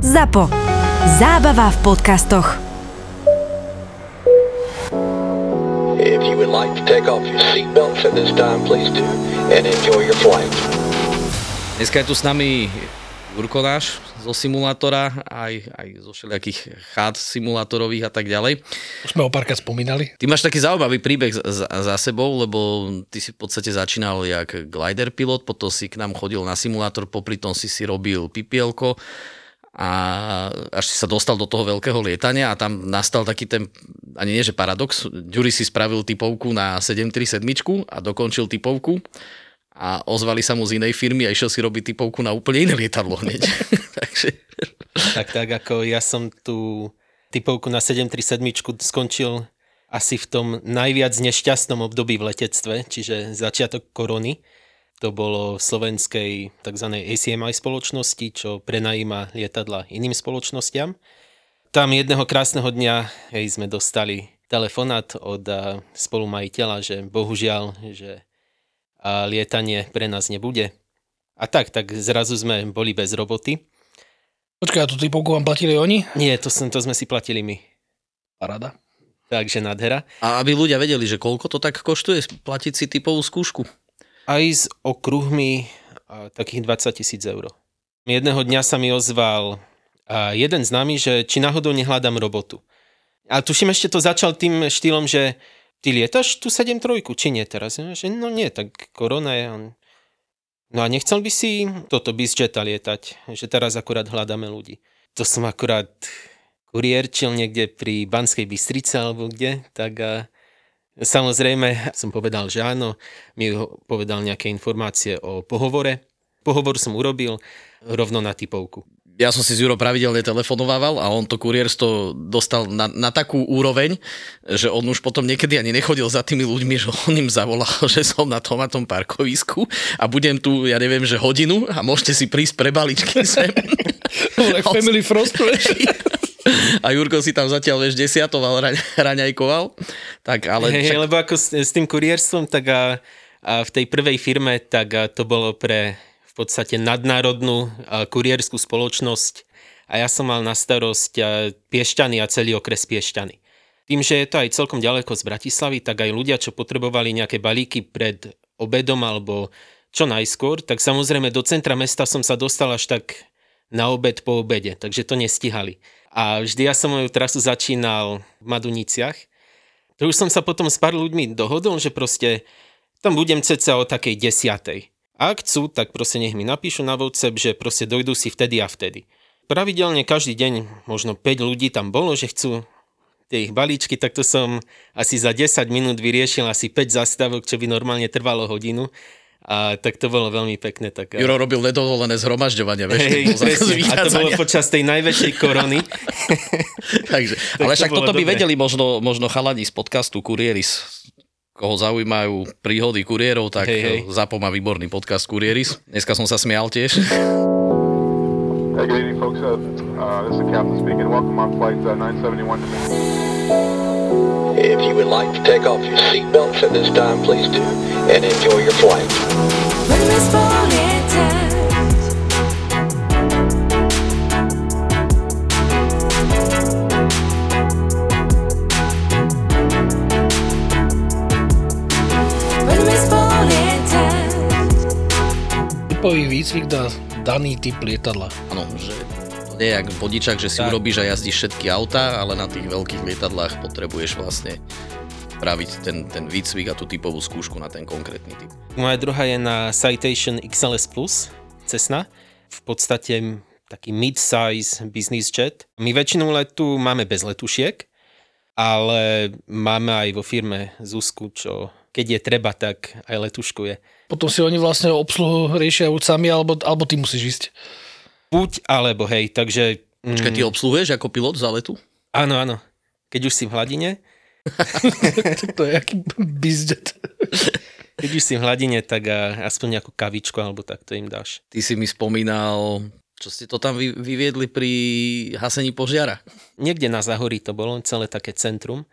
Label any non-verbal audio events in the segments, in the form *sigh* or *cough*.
ZAPO. Zábava v podcastoch. If you would like to take off your seatbelts at this time, please do, and enjoy your flight. Dneska je tu s nami Jurko náš zo simulátora, aj, aj zo všelijakých chát simulátorových a tak ďalej. Už sme ho párkrát spomínali. Ty máš taký zaujímavý príbeh za, za sebou, lebo ty si v podstate začínal jak glider pilot, potom si k nám chodil na simulátor, popri tom si si robil pipielko a až sa dostal do toho veľkého lietania a tam nastal taký ten, ani nie že paradox, Ďuri si spravil typovku na 737 a dokončil typovku a ozvali sa mu z inej firmy a išiel si robiť typovku na úplne iné lietadlo hneď. *laughs* *laughs* Takže... Tak, tak ako ja som tú typovku na 737 skončil asi v tom najviac nešťastnom období v letectve, čiže začiatok korony. To bolo v slovenskej tzv. ACMI spoločnosti, čo prenajíma lietadla iným spoločnostiam. Tam jedného krásneho dňa hej, sme dostali telefonát od spolumajiteľa, že bohužiaľ, že a lietanie pre nás nebude. A tak, tak zrazu sme boli bez roboty. Počkaj, a tú typovku vám platili oni? Nie, to, som, to sme si platili my. Parada. Takže nádhera. A aby ľudia vedeli, že koľko to tak koštuje platiť si typovú skúšku? Aj s okruhmi takých 20 tisíc eur. Jedného dňa sa mi ozval jeden známy, že či náhodou nehľadám robotu. A tuším ešte to začal tým štýlom, že ty lietaš tu 7-3, či nie teraz? Že no nie, tak korona je. On... No a nechcel by si toto bizjeta lietať, že teraz akurát hľadáme ľudí. To som akurát kuriérčil niekde pri Banskej Bystrice alebo kde, tak a samozrejme som povedal, že áno, mi povedal nejaké informácie o pohovore. Pohovor som urobil rovno na typovku ja som si s Juro pravidelne telefonovával a on to kurierstvo dostal na, na takú úroveň, že on už potom niekedy ani nechodil za tými ľuďmi, že on im zavolal, *laughs* že som na tom a tom parkovisku a budem tu, ja neviem, že hodinu a môžete si prísť pre baličky sem. *laughs* like family frost, *laughs* a Jurko si tam zatiaľ, vieš, desiatoval, raňajkoval. Tak, ale... Hey, však... lebo ako s, s tým kurierstvom, tak a, a v tej prvej firme, tak a to bolo pre v podstate nadnárodnú kurierskú spoločnosť a ja som mal na starosť Piešťany a celý okres Piešťany. Tým, že je to aj celkom ďaleko z Bratislavy, tak aj ľudia, čo potrebovali nejaké balíky pred obedom alebo čo najskôr, tak samozrejme do centra mesta som sa dostal až tak na obed po obede, takže to nestihali. A vždy ja som moju trasu začínal v Maduniciach. To už som sa potom s pár ľuďmi dohodol, že proste tam budem ceca o takej desiatej. Ak chcú, tak proste nech mi napíšu na WhatsApp, že proste dojdú si vtedy a vtedy. Pravidelne každý deň, možno 5 ľudí tam bolo, že chcú tie ich balíčky, tak to som asi za 10 minút vyriešil asi 5 zastavok, čo by normálne trvalo hodinu. A tak to bolo veľmi pekné. Tak, Juro robil nedovolené zhromažďovania, vieš? Hey, *laughs* a to bolo počas tej najväčšej korony. *laughs* Takže, ale však to toto by vedeli možno, možno chalani z podcastu Kurieris koho zaujímajú príhody kuriérov, tak hej, hej. Zapo má výborný podcast Kurieris. Dneska som sa smial tiež. Hey, good evening, folks. Uh, uh, this is the captain speaking. Welcome on flight uh, 971 to If you would like to take off your seatbelts at this time, please do, and enjoy your flight. typový výcvik na daný typ lietadla. Áno, že je jak vodičak, že si tak. urobíš a jazdíš všetky autá, ale na tých veľkých lietadlách potrebuješ vlastne spraviť ten, ten výcvik a tú typovú skúšku na ten konkrétny typ. Moja druhá je na Citation XLS Plus Cessna. V podstate taký mid-size business jet. My väčšinu letu máme bez letušiek, ale máme aj vo firme Zuzku, čo keď je treba, tak aj letuškuje. Potom si oni vlastne obsluhu riešia už sami, alebo, alebo ty musíš ísť. Buď alebo, hej, takže... Mm, Počkaj, ty obsluhuješ ako pilot za letu? Áno, áno. Keď už si v hladine. *laughs* to je aký bizdet. Keď už si v hladine, tak aspoň nejakú kavičku alebo tak to im dáš. Ty si mi spomínal, čo ste to tam vy, vyviedli pri hasení požiara? Niekde na Zahorí to bolo, celé také centrum.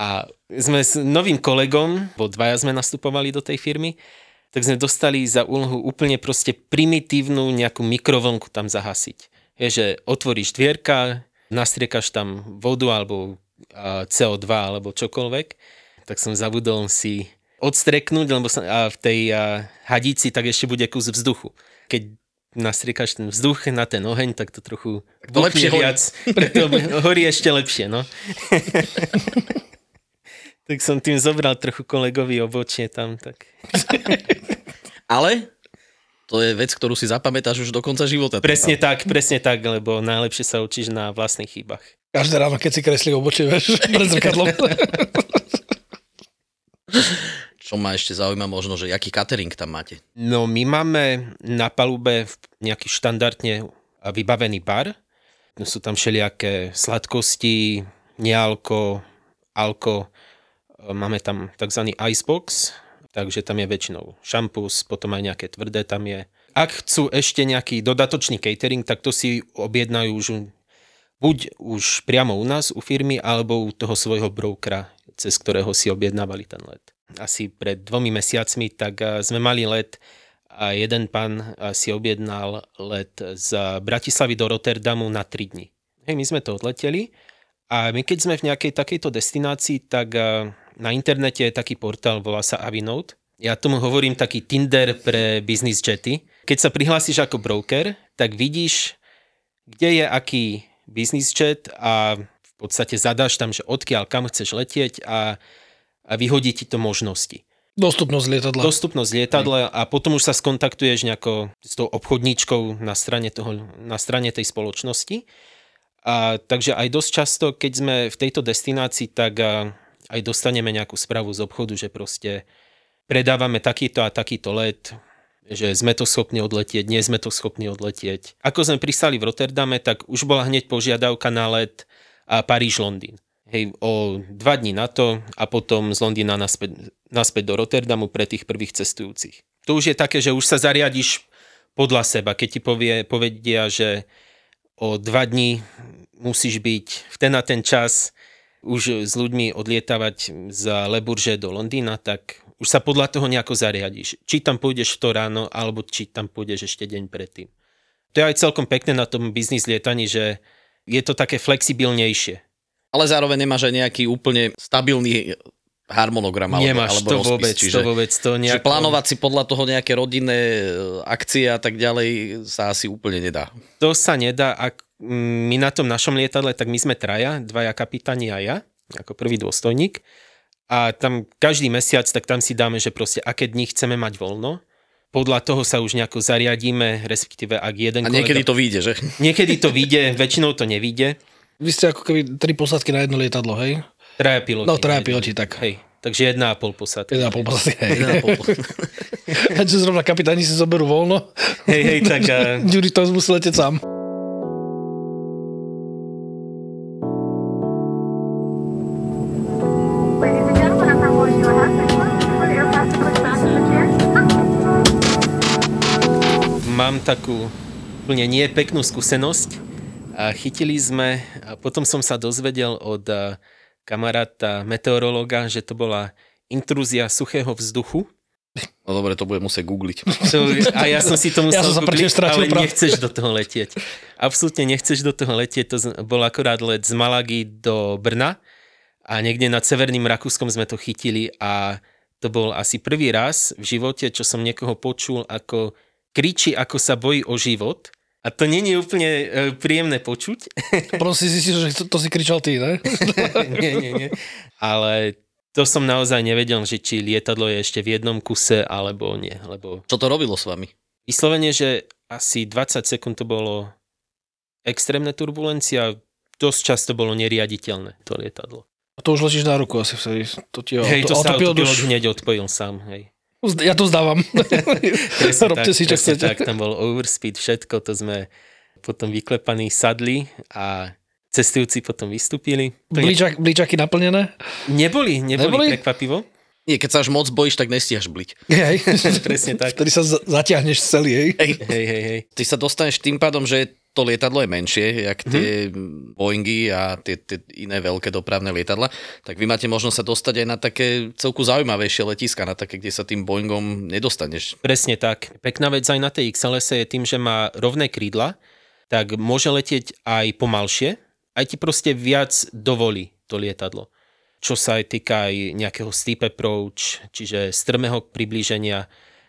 A sme s novým kolegom, bo dvaja sme nastupovali do tej firmy, tak sme dostali za úlohu úplne proste primitívnu nejakú mikrovlnku tam zahasiť. Je, že otvoríš dvierka, nastriekaš tam vodu alebo a, CO2 alebo čokoľvek, tak som zabudol si odstreknúť, lebo som, a v tej a, hadici tak ešte bude kus vzduchu. Keď nastriekaš ten vzduch na ten oheň, tak to trochu to lepšie horí. viac, preto *laughs* horí ešte lepšie, no. *laughs* tak som tým zobral trochu kolegovi obočie tam, tak... *laughs* Ale to je vec, ktorú si zapamätáš už do konca života. Presne tak, presne tak, lebo najlepšie sa učíš na vlastných chybách. Každé ráno, keď si kreslí obočie, vieš, *laughs* pred zrkadlom. *laughs* Čo ma ešte zaujíma možno, že aký catering tam máte? No my máme na palube nejaký štandardne vybavený bar. Sú tam všelijaké sladkosti, nealko, alko. Máme tam tzv. icebox, takže tam je väčšinou šampus, potom aj nejaké tvrdé tam je. Ak chcú ešte nejaký dodatočný catering, tak to si objednajú už buď už priamo u nás, u firmy, alebo u toho svojho brokera, cez ktorého si objednávali ten let. Asi pred dvomi mesiacmi, tak sme mali let a jeden pán si objednal let z Bratislavy do Rotterdamu na 3 dni. Hej, my sme to odleteli a my keď sme v nejakej takejto destinácii, tak na internete je taký portál, volá sa Avinote. Ja tomu hovorím taký Tinder pre business jety. Keď sa prihlásiš ako broker, tak vidíš, kde je aký business jet a v podstate zadáš tam, že odkiaľ, kam chceš letieť a, a vyhodí ti to možnosti. Dostupnosť lietadla. Dostupnosť lietadla a potom už sa skontaktuješ nejako s tou obchodníčkou na strane, toho, na strane tej spoločnosti. A, takže aj dosť často, keď sme v tejto destinácii, tak a, aj dostaneme nejakú správu z obchodu, že proste predávame takýto a takýto let, že sme to schopní odletieť, nie sme to schopní odletieť. Ako sme pristali v Rotterdame, tak už bola hneď požiadavka na let a Paríž-Londýn. Hej, o dva dní na to a potom z Londýna naspäť, naspäť do Rotterdamu pre tých prvých cestujúcich. To už je také, že už sa zariadiš podľa seba. Keď ti povie, povedia, že o dva dní musíš byť v ten a ten čas už s ľuďmi odlietavať z Le Bourget do Londýna, tak už sa podľa toho nejako zariadiš. Či tam pôjdeš to ráno, alebo či tam pôjdeš ešte deň predtým. To je aj celkom pekné na tom biznis lietaní, že je to také flexibilnejšie ale zároveň nemáš aj nejaký úplne stabilný harmonogram alebo, Nemáš alebo to rozpis, vôbec, čiže, to vôbec, to nejako... Čiže plánovať si podľa toho nejaké rodinné e, akcie a tak ďalej sa asi úplne nedá. To sa nedá, ak my na tom našom lietadle, tak my sme traja, dvaja kapitáni a ja, ako prvý dôstojník. A tam každý mesiac, tak tam si dáme, že proste aké dni chceme mať voľno. Podľa toho sa už nejako zariadíme, respektíve ak jeden A niekedy kolega... to vyjde, že? *laughs* Niekedy to vyjde, väčšinou to nevyjde. Vy ste ako keby tri posádky na jedno lietadlo, hej? Traja piloti. No, traja piloti, tak. Hej, takže jedna a pol posádka. Jedna a pol posádky, hej. Jedna a pol. *laughs* A čo zrovna kapitáni si zoberú voľno? Hej, hej, tak... *laughs* A... Ďuri to musí letieť sám. Mám takú úplne nie peknú skúsenosť. A chytili sme, a potom som sa dozvedel od kamaráta meteorológa, že to bola intrúzia suchého vzduchu. No dobre, to bude musieť googliť. To, a ja som si to *laughs* musel Ja som googliť, ale nechceš do toho letieť. Absolútne nechceš do toho letieť. To bol akorát let z Malagy do Brna a niekde nad Severným Rakúskom sme to chytili a to bol asi prvý raz v živote, čo som niekoho počul, ako kričí, ako sa bojí o život. A to není úplne e, príjemné počuť. Potom si že to, to si kričal ty, ne? *laughs* nie, nie, nie. Ale to som naozaj nevedel, že či lietadlo je ešte v jednom kuse, alebo nie. Lebo Čo to robilo s vami? vyslovene, že asi 20 sekúnd to bolo extrémne turbulencia, dosť často bolo neriaditeľné to lietadlo. A to už letíš na ruku asi vtedy. To ti Hej, to sa autopilot autopilot už- hneď odpojil sám. Hej. Ja to zdávam. *laughs* Presne *laughs* Robte si, čo chcete. Tak, tam bol overspeed, všetko, to sme potom vyklepaní sadli a cestujúci potom vystúpili. Blíčak, blíčaky naplnené? Neboli, neboli, Neboli? prekvapivo. Nie, keď sa až moc bojíš, tak nestihaš byť. *laughs* Hej. Presne tak. Vtedy sa za- zatiahneš celý. Hej. Hej, hej, hej. Ty sa dostaneš tým pádom, že to lietadlo je menšie, jak tie Boeingy a tie, tie iné veľké dopravné lietadla, tak vy máte možnosť sa dostať aj na také celku zaujímavejšie letiska, na také, kde sa tým Boeingom nedostaneš. Presne tak. Pekná vec aj na tej XLS je tým, že má rovné krídla, tak môže letieť aj pomalšie, aj ti proste viac dovolí to lietadlo. Čo sa aj týka aj nejakého steep approach, čiže strmého priblíženia,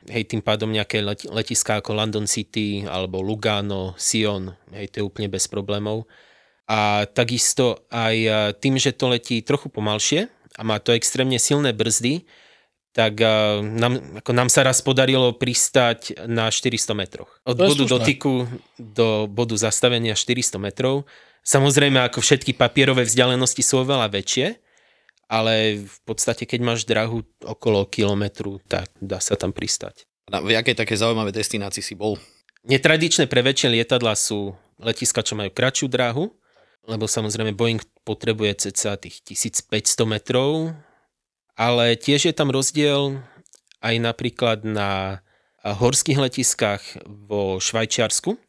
hej, tým pádom nejaké let- letiská ako London City alebo Lugano, Sion, hej, to je úplne bez problémov. A takisto aj a, tým, že to letí trochu pomalšie a má to extrémne silné brzdy, tak a, nám, ako nám sa raz podarilo pristať na 400 metroch. Od bodu slušné. dotyku do bodu zastavenia 400 metrov. Samozrejme, ako všetky papierové vzdialenosti sú oveľa väčšie, ale v podstate, keď máš drahu okolo kilometru, tak dá sa tam pristať. Na, v jakej také zaujímavej destinácii si bol? Netradičné pre väčšie lietadla sú letiska, čo majú kratšiu dráhu, lebo samozrejme Boeing potrebuje cca tých 1500 metrov, ale tiež je tam rozdiel aj napríklad na horských letiskách vo Švajčiarsku,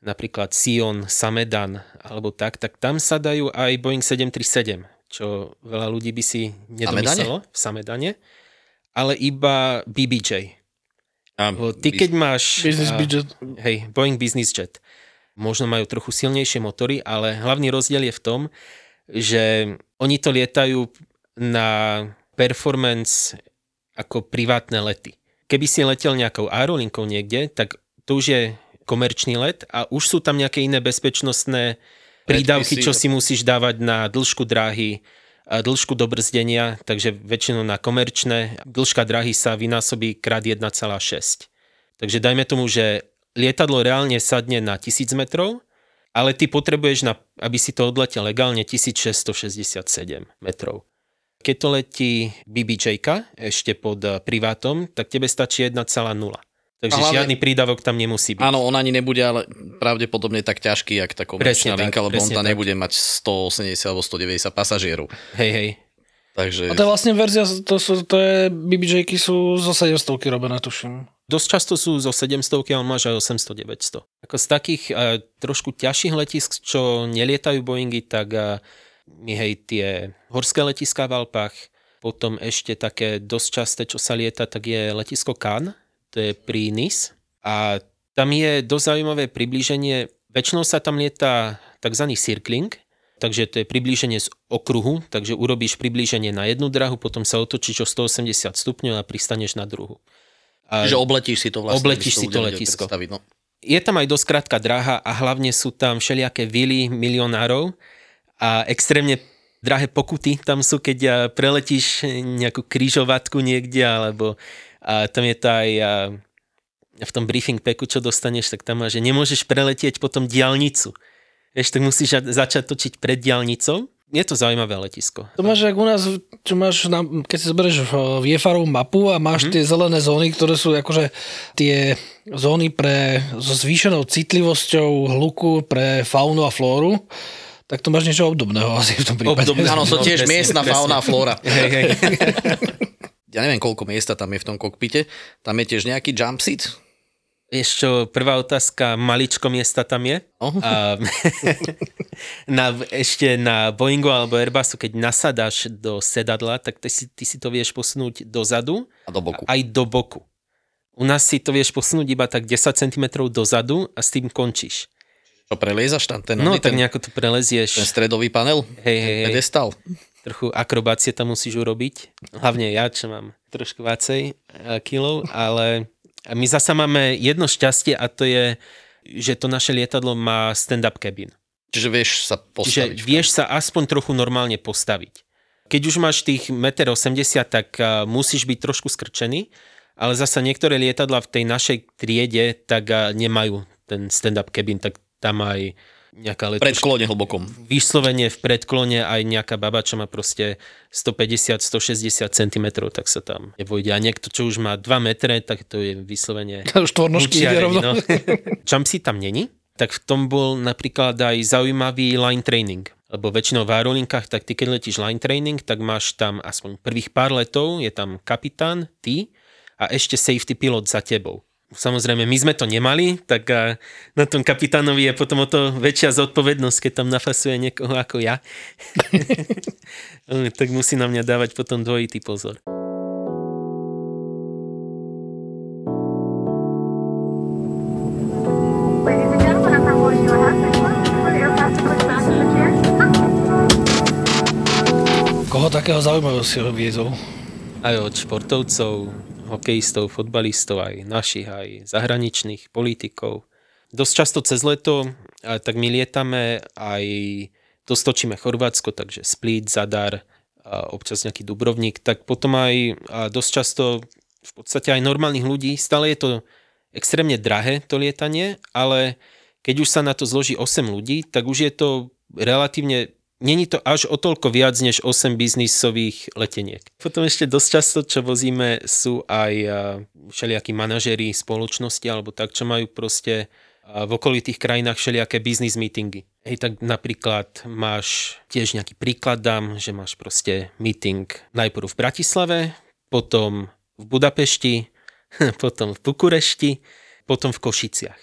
napríklad Sion, Samedan alebo tak, tak tam sa dajú aj Boeing 737, čo veľa ľudí by si nedomyslelo v Samedane, ale iba BBJ. Lebo Ty keď máš... Business a- budget. Hej, Boeing Business Jet. Možno majú trochu silnejšie motory, ale hlavný rozdiel je v tom, že oni to lietajú na performance ako privátne lety. Keby si letel nejakou aerolinkou niekde, tak to už je komerčný let a už sú tam nejaké iné bezpečnostné prídavky, čo si musíš dávať na dĺžku dráhy, dĺžku dobrzdenia, takže väčšinou na komerčné. Dĺžka dráhy sa vynásobí krát 1,6. Takže dajme tomu, že lietadlo reálne sadne na 1000 metrov, ale ty potrebuješ, na, aby si to odletel legálne, 1667 metrov. Keď to letí BBJ ešte pod privátom, tak tebe stačí 1,0. Takže A hlavne- žiadny prídavok tam nemusí byť. Áno, on ani nebude ale pravdepodobne tak ťažký, jak tá Presne komerčná tak, linka, lebo on tam nebude mať 180 alebo 190 pasažierov. Hej, hej. Takže... A to je vlastne verzia, to, sú, to je BBJ-ky sú zo 700 robené, tuším. Dosť často sú zo 700, ale máš aj 800-900. Ako z takých uh, trošku ťažších letisk, čo nelietajú Boeingy, tak uh, hej tie horské letiská v Alpách, potom ešte také dosť časté, čo sa lieta, tak je letisko Cannes, to je pri Nice. A tam je dosť zaujímavé priblíženie, väčšinou sa tam lieta tzv. circling, takže to je priblíženie z okruhu, takže urobíš priblíženie na jednu drahu, potom sa otočíš o 180 stupňov a pristaneš na druhu. A Že obletíš si to vlastne. Obletíš si to letisko. No. je tam aj dosť krátka dráha a hlavne sú tam všelijaké vily milionárov a extrémne drahé pokuty tam sú, keď preletíš nejakú krížovatku niekde, alebo a, tam je to aj v tom briefing packu, čo dostaneš, tak tam má, že nemôžeš preletieť potom diálnicu. Vieš, tak musíš začať točiť pred diálnicou. Je to zaujímavé letisko. To máš jak u nás, čo máš, na, keď si zoberieš v Jefarovú mapu a máš mm-hmm. tie zelené zóny, ktoré sú akože tie zóny pre, so zvýšenou citlivosťou hluku pre faunu a flóru, tak to máš niečo obdobného *laughs* asi v tom prípade. Obdobné. Áno, to No, tiež presne, miestna presne. fauna a flóra. Hej, hej. *laughs* Ja neviem, koľko miesta tam je v tom kokpite. Tam je tiež nejaký jump seat. Vieš čo, prvá otázka, maličko miesta tam je. Oh. A, *laughs* na, ešte na Boeingu alebo Airbusu, keď nasadáš do sedadla, tak ty si, ty si to vieš posunúť dozadu A do boku. aj do boku. U nás si to vieš posunúť iba tak 10 cm dozadu a s tým končíš. Čo preliezaš tam? Ten, No, tak ten, nejako to prelezieš. ten stredový panel? Hej, hej, hej. Pedestal? Trochu akrobácie tam musíš urobiť. Hlavne ja, čo mám trošku viacej eh, kilov, ale my zasa máme jedno šťastie a to je, že to naše lietadlo má stand-up cabin. Čiže vieš sa postaviť. vieš sa aspoň trochu normálne postaviť. Keď už máš tých 1,80 m, tak a, musíš byť trošku skrčený, ale zasa niektoré lietadla v tej našej triede tak a, nemajú ten stand-up cabin, tak tam aj nejaká letuška. Predklone hlbokom. Vyslovene v predklone aj nejaká baba, čo má proste 150-160 cm, tak sa tam nevojde. A niekto, čo už má 2 metre, tak to je vyslovene *laughs* Štvornožky ide rovno. no. *laughs* Jumpsy tam není, tak v tom bol napríklad aj zaujímavý line training. Lebo väčšinou v aerolinkách, tak ty keď letíš line training, tak máš tam aspoň prvých pár letov, je tam kapitán, ty a ešte safety pilot za tebou samozrejme my sme to nemali, tak na tom kapitánovi je potom o to väčšia zodpovednosť, keď tam nafasuje niekoho ako ja. *laughs* tak musí na mňa dávať potom dvojitý pozor. Koho takého zaujímavého si viezol? Aj od športovcov, hokejistov, fotbalistov, aj našich, aj zahraničných politikov. Dosť často cez leto, a tak my lietame aj, dosť točíme Chorvátsko, takže Split, Zadar, občas nejaký Dubrovník, tak potom aj dosť často v podstate aj normálnych ľudí, stále je to extrémne drahé to lietanie, ale keď už sa na to zloží 8 ľudí, tak už je to relatívne Není to až o toľko viac než 8 biznisových leteniek. Potom ešte dosť často, čo vozíme, sú aj všelijakí manažeri spoločnosti alebo tak, čo majú proste v okolitých krajinách všelijaké biznis meetingy. Hej, tak napríklad máš tiež nejaký príklad dám, že máš proste meeting najprv v Bratislave, potom v Budapešti, *laughs* potom v Bukurešti, potom v Košiciach.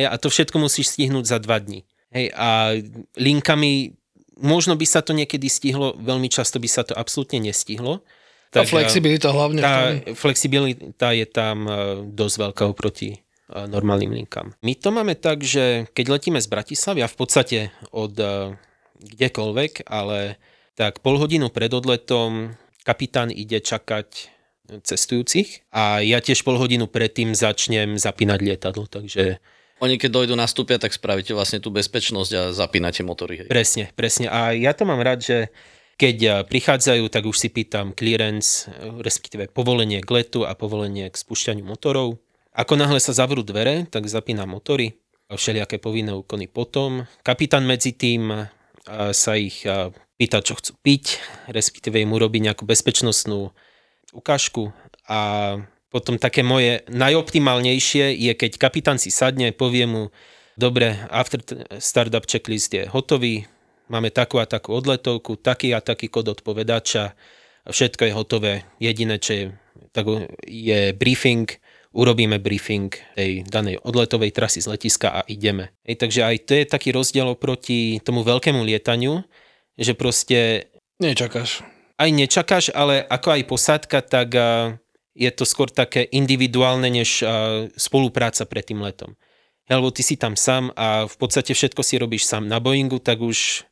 Hej, a to všetko musíš stihnúť za dva dní. Hej, a linkami možno by sa to niekedy stihlo, veľmi často by sa to absolútne nestihlo. Tá flexibilita hlavne. Tá flexibilita je tam e, dosť veľká oproti e, normálnym linkám. My to máme tak, že keď letíme z Bratislavy a v podstate od e, kdekoľvek, ale tak pol hodinu pred odletom kapitán ide čakať cestujúcich a ja tiež pol hodinu predtým začnem zapínať lietadlo, takže oni keď dojdu nastúpia, tak spravíte vlastne tú bezpečnosť a zapínate motory. Hej. Presne, presne. A ja to mám rád, že keď eh, prichádzajú, tak už si pýtam clearance, eh, respektíve povolenie k letu a povolenie k spúšťaniu motorov. Ako náhle sa zavrú dvere, tak zapínam motory a všelijaké povinné úkony potom. Kapitán medzi tým eh, sa ich pýta, čo chcú piť, respektíve im urobí nejakú bezpečnostnú ukážku a potom také moje najoptimálnejšie je, keď kapitán si sadne, povie mu, dobre, after startup checklist je hotový, máme takú a takú odletovku, taký a taký kód odpovedača, všetko je hotové. Jediné, čo je, tak je briefing, urobíme briefing tej danej odletovej trasy z letiska a ideme. Ej, takže aj to je taký rozdiel oproti tomu veľkému lietaniu, že proste... Nečakáš. Aj nečakáš, ale ako aj posádka, tak je to skôr také individuálne než spolupráca pred tým letom. Lebo ty si tam sám a v podstate všetko si robíš sám. Na Boeingu tak už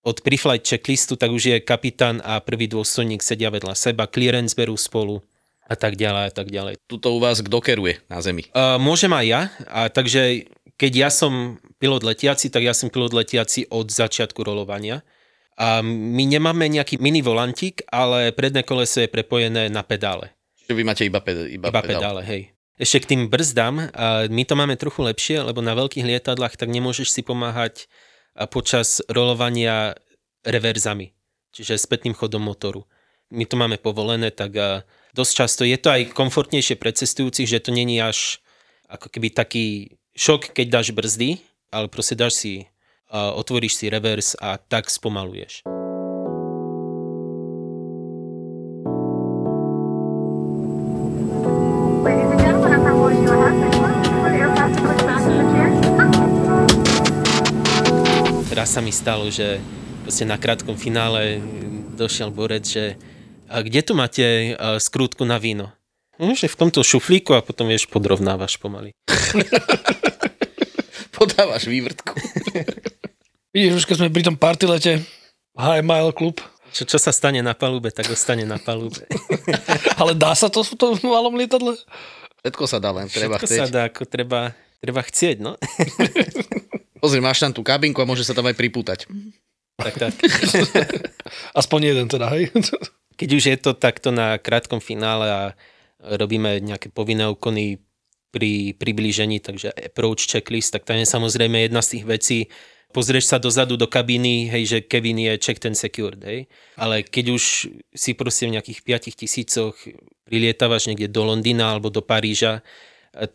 od preflight checklistu tak už je kapitán a prvý dôstojník sedia vedľa seba, clearance berú spolu a tak ďalej a tak ďalej. Tuto u vás kto keruje na zemi? Uh, môžem aj ja, a takže keď ja som pilot letiaci, tak ja som pilot letiaci od začiatku rolovania. A my nemáme nejaký mini volantík, ale predné koleso je prepojené na pedále. Že vy máte iba, ped, iba, iba pedále. hej. Ešte k tým brzdám, a my to máme trochu lepšie, lebo na veľkých lietadlách tak nemôžeš si pomáhať počas rolovania reverzami, čiže spätným chodom motoru. My to máme povolené, tak dosť často je to aj komfortnejšie pre cestujúcich, že to není až ako keby taký šok, keď dáš brzdy, ale proste dáš si, otvoríš si revers a tak spomaluješ. Raz sa mi stalo, že proste na krátkom finále došiel borec, že a kde tu máte a, skrútku na víno? No, že v tomto šuflíku a potom vieš, podrovnávaš pomaly. *laughs* Podávaš vývrtku. *laughs* Vidíš, už keď sme pri tom partylete, High Mile Club, Čo, čo sa stane na palube, tak ostane na palube. *laughs* ale dá sa to v tom malom lietadle? Všetko sa dá, len treba Všetko sa chcieť. dá, ako treba, treba chcieť, no. Pozri, máš tam tú kabinku a môže sa tam aj pripútať. tak, tak. *laughs* Aspoň jeden teda, hej? *laughs* Keď už je to takto na krátkom finále a robíme nejaké povinné úkony pri priblížení, takže approach checklist, tak tam je samozrejme jedna z tých vecí, pozrieš sa dozadu do kabíny, hej, že Kevin je checked and secured, hej. Ale keď už si proste v nejakých 5 tisícoch prilietávaš niekde do Londýna alebo do Paríža, eh,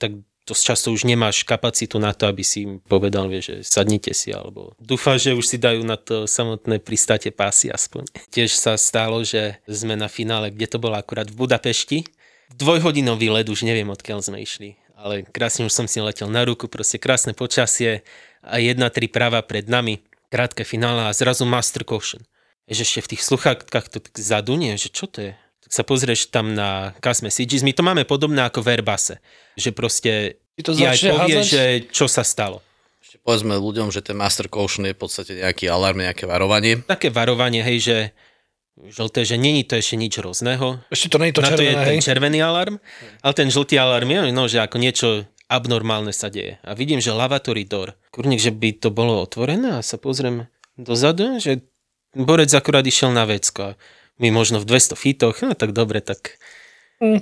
tak dosť často už nemáš kapacitu na to, aby si im povedal, vieš, že sadnite si, alebo dúfam, že už si dajú na to samotné pristáte pásy aspoň. Tiež sa stalo, že sme na finále, kde to bolo akurát v Budapešti, dvojhodinový let, už neviem odkiaľ sme išli, ale krásne už som si letel na ruku, proste krásne počasie a jedna, tri práva pred nami, krátke finále a zrazu master caution. Ešte v tých sluchátkach to tak zadunie, že čo to je? Sa pozrieš tam na CAS Messages, my to máme podobné ako v Airbuse, že proste Ti to ti aj povie, že čo sa stalo. Ešte povedzme ľuďom, že ten master caution je v podstate nejaký alarm, nejaké varovanie. Také varovanie, hej, že žlté, že není to ešte nič rôzneho. Ešte to je to Na to je červené, ten hej? červený alarm, ale ten žltý alarm je, no, že ako niečo abnormálne sa deje. A vidím, že lavatory door, kurník, že by to bolo otvorené a sa pozriem dozadu, že borec akurát išiel na vecko. My možno v 200 fitoch, no tak dobre, tak Mm.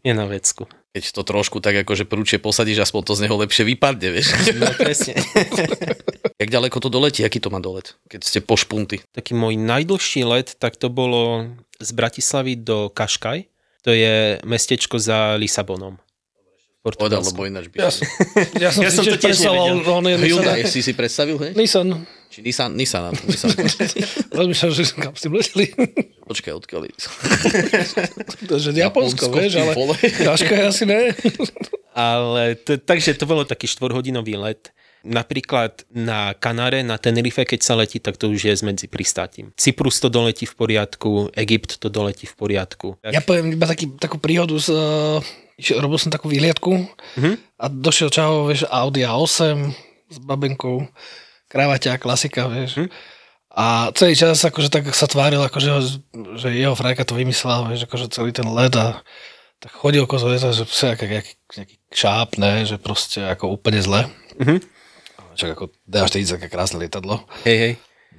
je na vecku. Keď to trošku tak akože prúčie posadíš, aspoň to z neho lepšie vypadne, vieš. No presne. *laughs* Jak ďaleko to doletí, aký to má dolet, keď ste po špunty? Taký môj najdlhší let, tak to bolo z Bratislavy do Kaškaj. To je mestečko za Lisabonom. Portugalsku. lebo ináč by Ja, som... ja som Ja si som to tiež predstavoval, Hyundai si si predstavil, hej? Nissan. Či Nissan, Nissan, Nissan. *laughs* Rozmýšľam, že kam s tým leteli. Počkaj, odkiaľ? *laughs* To je, že Japonsko, vieš, ale. Kaška je asi ne. Ale to, takže to bolo taký štvorhodinový let. Napríklad na Kanáre, na Tenerife, keď sa letí, tak to už je medzi pristátím. Cyprus to doletí v poriadku, Egypt to doletí v poriadku. Ja poviem iba taký, takú príhodu, z, uh, robil som takú výliadku Mhm. a došiel čau, vieš, Audi A8 s babenkou, kravaťa, klasika, vieš. Mhm. A celý čas akože tak sa tváril, akože, že jeho frajka to vymyslela, vieš, akože celý ten let a tak chodil okolo sveta, že jak, jak, nejaký šáp, ne, že proste ako úplne zle. Mhm. Čak ako D40 aké krásne lietadlo Hej, hej.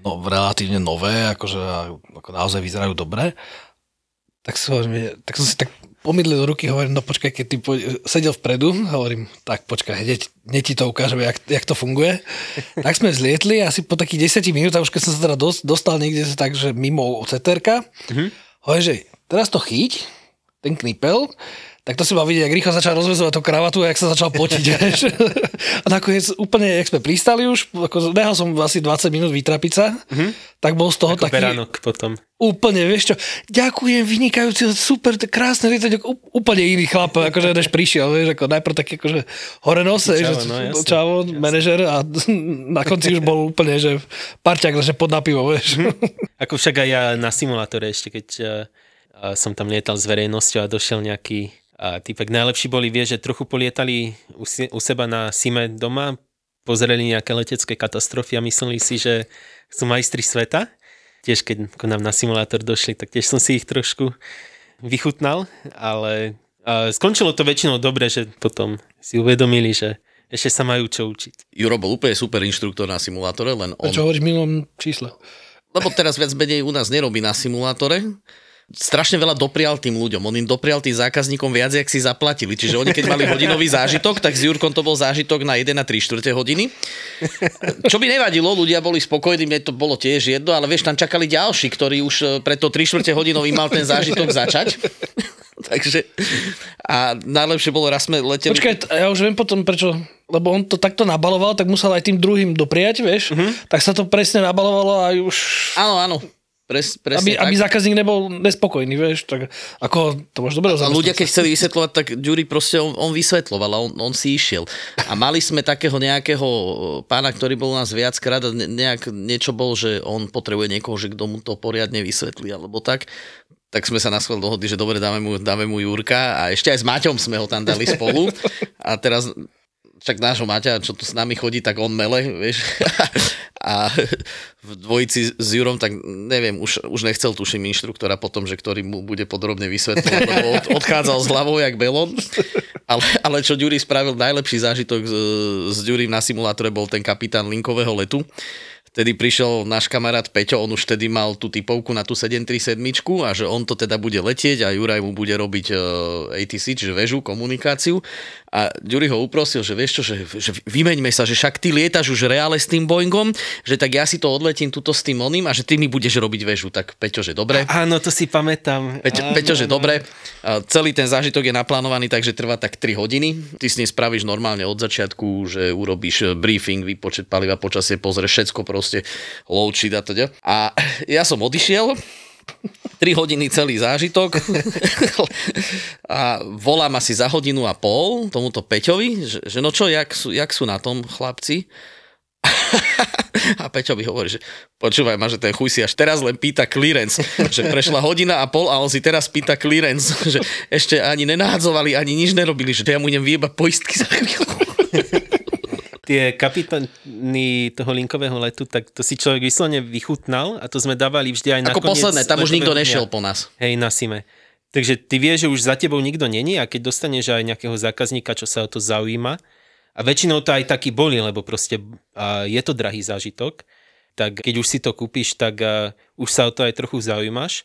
no, relatívne nové, akože ako naozaj vyzerajú dobre. Tak, hovorím, tak som si tak pomydlil do ruky, hovorím, no počkaj, keď ty poď, sedel vpredu, hovorím, tak počkaj, hneď, hneď ti to ukážeme, jak, jak to funguje. *laughs* tak sme zlietli, asi po takých 10 minútach, už keď som sa teda dos- dostal niekde tak, že mimo CTRka, mm-hmm. hovorím, že teraz to chyť, ten knipel, tak to si mal vidieť, jak rýchlo začal rozvezovať tú kravatu a jak sa začal potiť. *laughs* a nakoniec úplne, jak sme pristali už, ako nehal som asi 20 minút vytrapiť sa, mm-hmm. tak bol z toho Ako taký... beránok potom. Úplne, vieš čo, ďakujem, vynikajúci, super, krásne úplne iný chlap, akože než prišiel, vieš, ako najprv taký akože hore nose, Čavo, že no, jasné, čavo, manažer a *laughs* na konci už bol úplne, že parťák, že pod na pivo, vieš. Ako však aj ja na simulátore ešte, keď uh, uh, som tam lietal s verejnosťou a došiel nejaký uh, typek. Najlepší boli, vie, že trochu polietali u, si, u seba na Sime doma, pozreli nejaké letecké katastrofy a mysleli si, že sú majstri sveta. Tiež keď ako nám na simulátor došli, tak tiež som si ich trošku vychutnal, ale uh, skončilo to väčšinou dobre, že potom si uvedomili, že ešte sa majú čo učiť. Juro bol úplne super inštruktor na simulátore, len on... Čo hovoríš v minulom čísle? Lebo teraz viac menej u nás nerobí na simulátore. Strašne veľa doprial tým ľuďom. On im doprial tým zákazníkom viac, jak si zaplatili. Čiže oni keď mali hodinový zážitok, tak s Jurkom to bol zážitok na 1 na 3 čtvrte hodiny. Čo by nevadilo, ľudia boli spokojní, mne to bolo tiež jedno, ale vieš, tam čakali ďalší, ktorý už e, preto 3 čtvrte hodinový mal ten zážitok začať. *laughs* Takže a najlepšie bolo, raz sme leteli... Počkaj, ja už viem potom prečo, lebo on to takto nabaloval, tak musel aj tým druhým dopriať, vieš, Mhm. tak sa to presne nabalovalo a už Áno, áno. Pres, aby, presne aby tak. zákazník nebol nespokojný, vieš, tak ako to máš dobre A ľudia, keď chceli vysvetľovať, tak Ďuri proste on, on vysvetloval a on, on si išiel. A mali sme takého nejakého pána, ktorý bol u nás viackrát a ne- nejak niečo bol, že on potrebuje niekoho, že kto mu to poriadne vysvetlí, alebo tak. Tak sme sa na schvál dohodli, že dobre, dáme mu, dáme mu Jurka a ešte aj s Maťom sme ho tam dali spolu. A teraz však nášho Maťa, čo tu s nami chodí, tak on mele, vieš. *laughs* A v dvojici s Jurom, tak neviem, už, už nechcel tuším inštruktora potom, že ktorý mu bude podrobne vysvetľovať, lebo *laughs* od, odchádzal s hlavou jak belon. Ale, ale čo Ďuri spravil, najlepší zážitok s, s Ďurim na simulátore bol ten kapitán linkového letu. Vtedy prišiel náš kamarát Peťo, on už vtedy mal tú typovku na tú 737 a že on to teda bude letieť a Juraj mu bude robiť uh, ATC, čiže väžu, komunikáciu. A Ďuri ho uprosil, že vieš čo, že, že vymeňme sa, že však ty lietaš už reále s tým Boeingom, že tak ja si to odletím tuto s tým oným a že ty mi budeš robiť väžu. Tak Peťo, že dobre. Áno, to si pamätám. Peťo, Áno, Peťo, že áno. dobre, a celý ten zážitok je naplánovaný, takže trvá tak 3 hodiny. Ty s ním spravíš normálne od začiatku, že urobíš briefing, výpočet paliva, počasie, pozrieš všetko proste, sheet a teda. *laughs* A ja som odišiel, *laughs* 3 hodiny celý zážitok *laughs* a volám asi za hodinu a pol tomuto Peťovi, že, že no čo, jak sú, jak sú na tom chlapci? A Peťo mi hovorí, že počúvaj ma, že ten chuj si až teraz len pýta clearance, že prešla hodina a pol a on si teraz pýta clearance, že ešte ani nenádzovali, ani nič nerobili, že ja mu idem vyjebať poistky za chvíľu. Tie kapitány toho linkového letu, tak to si človek vyslovene vychutnal a to sme dávali vždy aj na Ako posledné, tam už nikto nešiel po nás. Hej, na Sime. Takže ty vieš, že už za tebou nikto není a keď dostaneš aj nejakého zákazníka, čo sa o to zaujíma, a väčšinou to aj taký boli, lebo proste a je to drahý zážitok, tak keď už si to kúpiš, tak a, už sa o to aj trochu zaujímaš,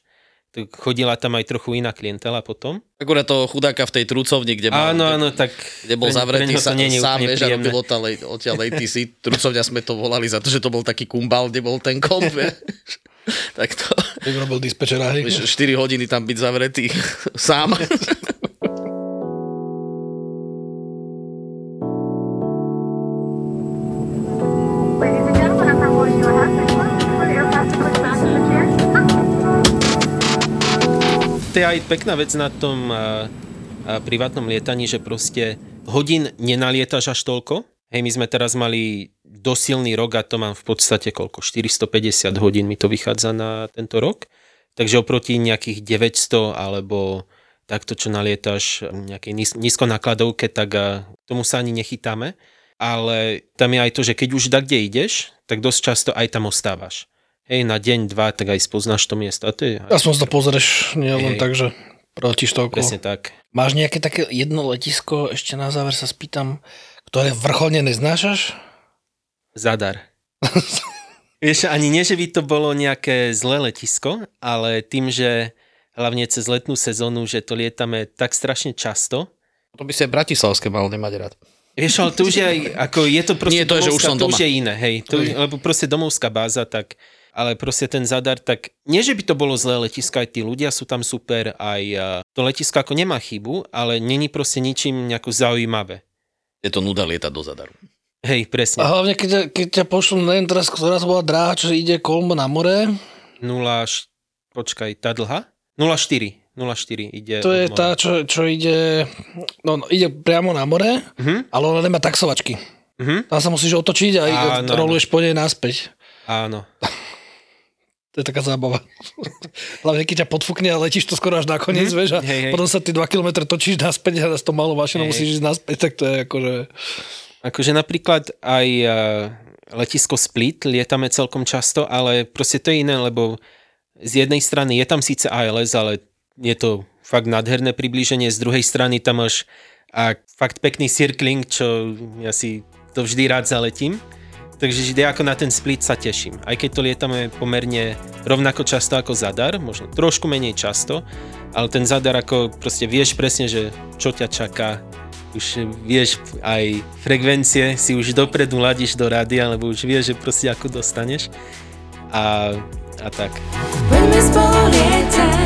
chodila tam aj trochu iná klientela potom. Akurát toho chudáka v tej trucovni, kde, mal, Áno, áno, tak... kde bol zavretý to sa, nie je sám, vieš, a robil odtiaľ, odtiaľ ATC. Trucovňa sme to volali za to, že to bol taký kumbal, kde bol ten komp. *laughs* tak to, robil dispečera, hej. vieš, 4 hodiny tam byť zavretý sám. *laughs* To je aj pekná vec na tom a, a privátnom lietaní, že proste hodín nenalietaš až toľko. Hej, my sme teraz mali dosilný rok a to mám v podstate koľko? 450 hodín mi to vychádza na tento rok. Takže oproti nejakých 900 alebo takto, čo nalietaš v nejakej níz- nízkonákladovke, tak a, tomu sa ani nechytáme. Ale tam je aj to, že keď už da kde ideš, tak dosť často aj tam ostávaš. Hej, na deň, dva, tak aj spoznáš to miesto. A to je Aspoň to pozrieš, nie len tak, že protiš to okolo. presne tak. Máš nejaké také jedno letisko, ešte na záver sa spýtam, ktoré vrcholne neznášaš? Zadar. *laughs* Vieš, ani nie, že by to bolo nejaké zlé letisko, ale tým, že hlavne cez letnú sezónu, že to lietame tak strašne často, To by si aj Bratislavské mal nemať rád. Vieš, ale to už je aj, ako je to proste Nie, to je, že už som to už je iné, hej, to, lebo proste domovská báza, tak, ale proste ten zadar, tak nie, že by to bolo zlé letisko, aj tí ľudia sú tam super, aj a, to letisko ako nemá chybu, ale není proste ničím nejako zaujímavé. Je to nuda lietať do Zadaru. Hej, presne. A hlavne, keď, ťa- keď ťa pošlú, neviem teraz, ktorá to bola dráha, čo ide kolmo na more, 0, š- počkaj, tá dlhá? 04, 04 ide to je mora. tá, čo, čo ide, no, no, ide priamo na more, Mhm. ale ona nemá taxovačky. Mhm. Tam sa musíš otočiť a Áno, roluješ po nej naspäť. Áno. To je taká zábava. *laughs* Hlavne keď ťa podfúkne a letíš to skoro až nakoniec, mm. vieš, a Hej, hej. potom sa ty 2 km točíš naspäť a s tou malou mašinou Hej. musíš ísť naspäť, tak to je akože... Akože napríklad aj eh, letisko Split lietame celkom často, ale proste to je iné, lebo z jednej strany je tam síce ALS, ale je to fakt nádherné priblíženie, z druhej strany tam máš a fakt pekný circling, čo ja si to vždy rád zaletím. Takže ako na ten split sa teším. Aj keď to lietame pomerne rovnako často ako Zadar, možno trošku menej často, ale ten Zadar ako proste vieš presne, že čo ťa čaká, už vieš aj frekvencie, si už dopredu ladíš do rady, alebo už vieš, že proste ako dostaneš. A, a tak. Poďme spolu lietať.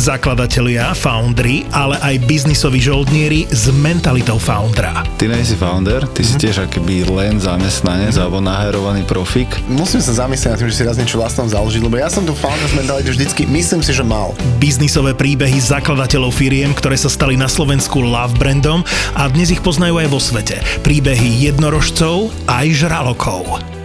Zakladatelia, foundry, ale aj biznisoví žoldnieri s mentalitou foundera. Ty nie si founder, ty si tiež akoby len zamestnanec alebo naherovaný profik. Musím sa zamyslieť nad tým, že si raz niečo vlastnom založiť, lebo ja som tu founders mentality vždycky, myslím si, že mal. Biznisové príbehy zakladateľov firiem, ktoré sa stali na Slovensku love brandom a dnes ich poznajú aj vo svete. Príbehy jednorožcov aj žralokov.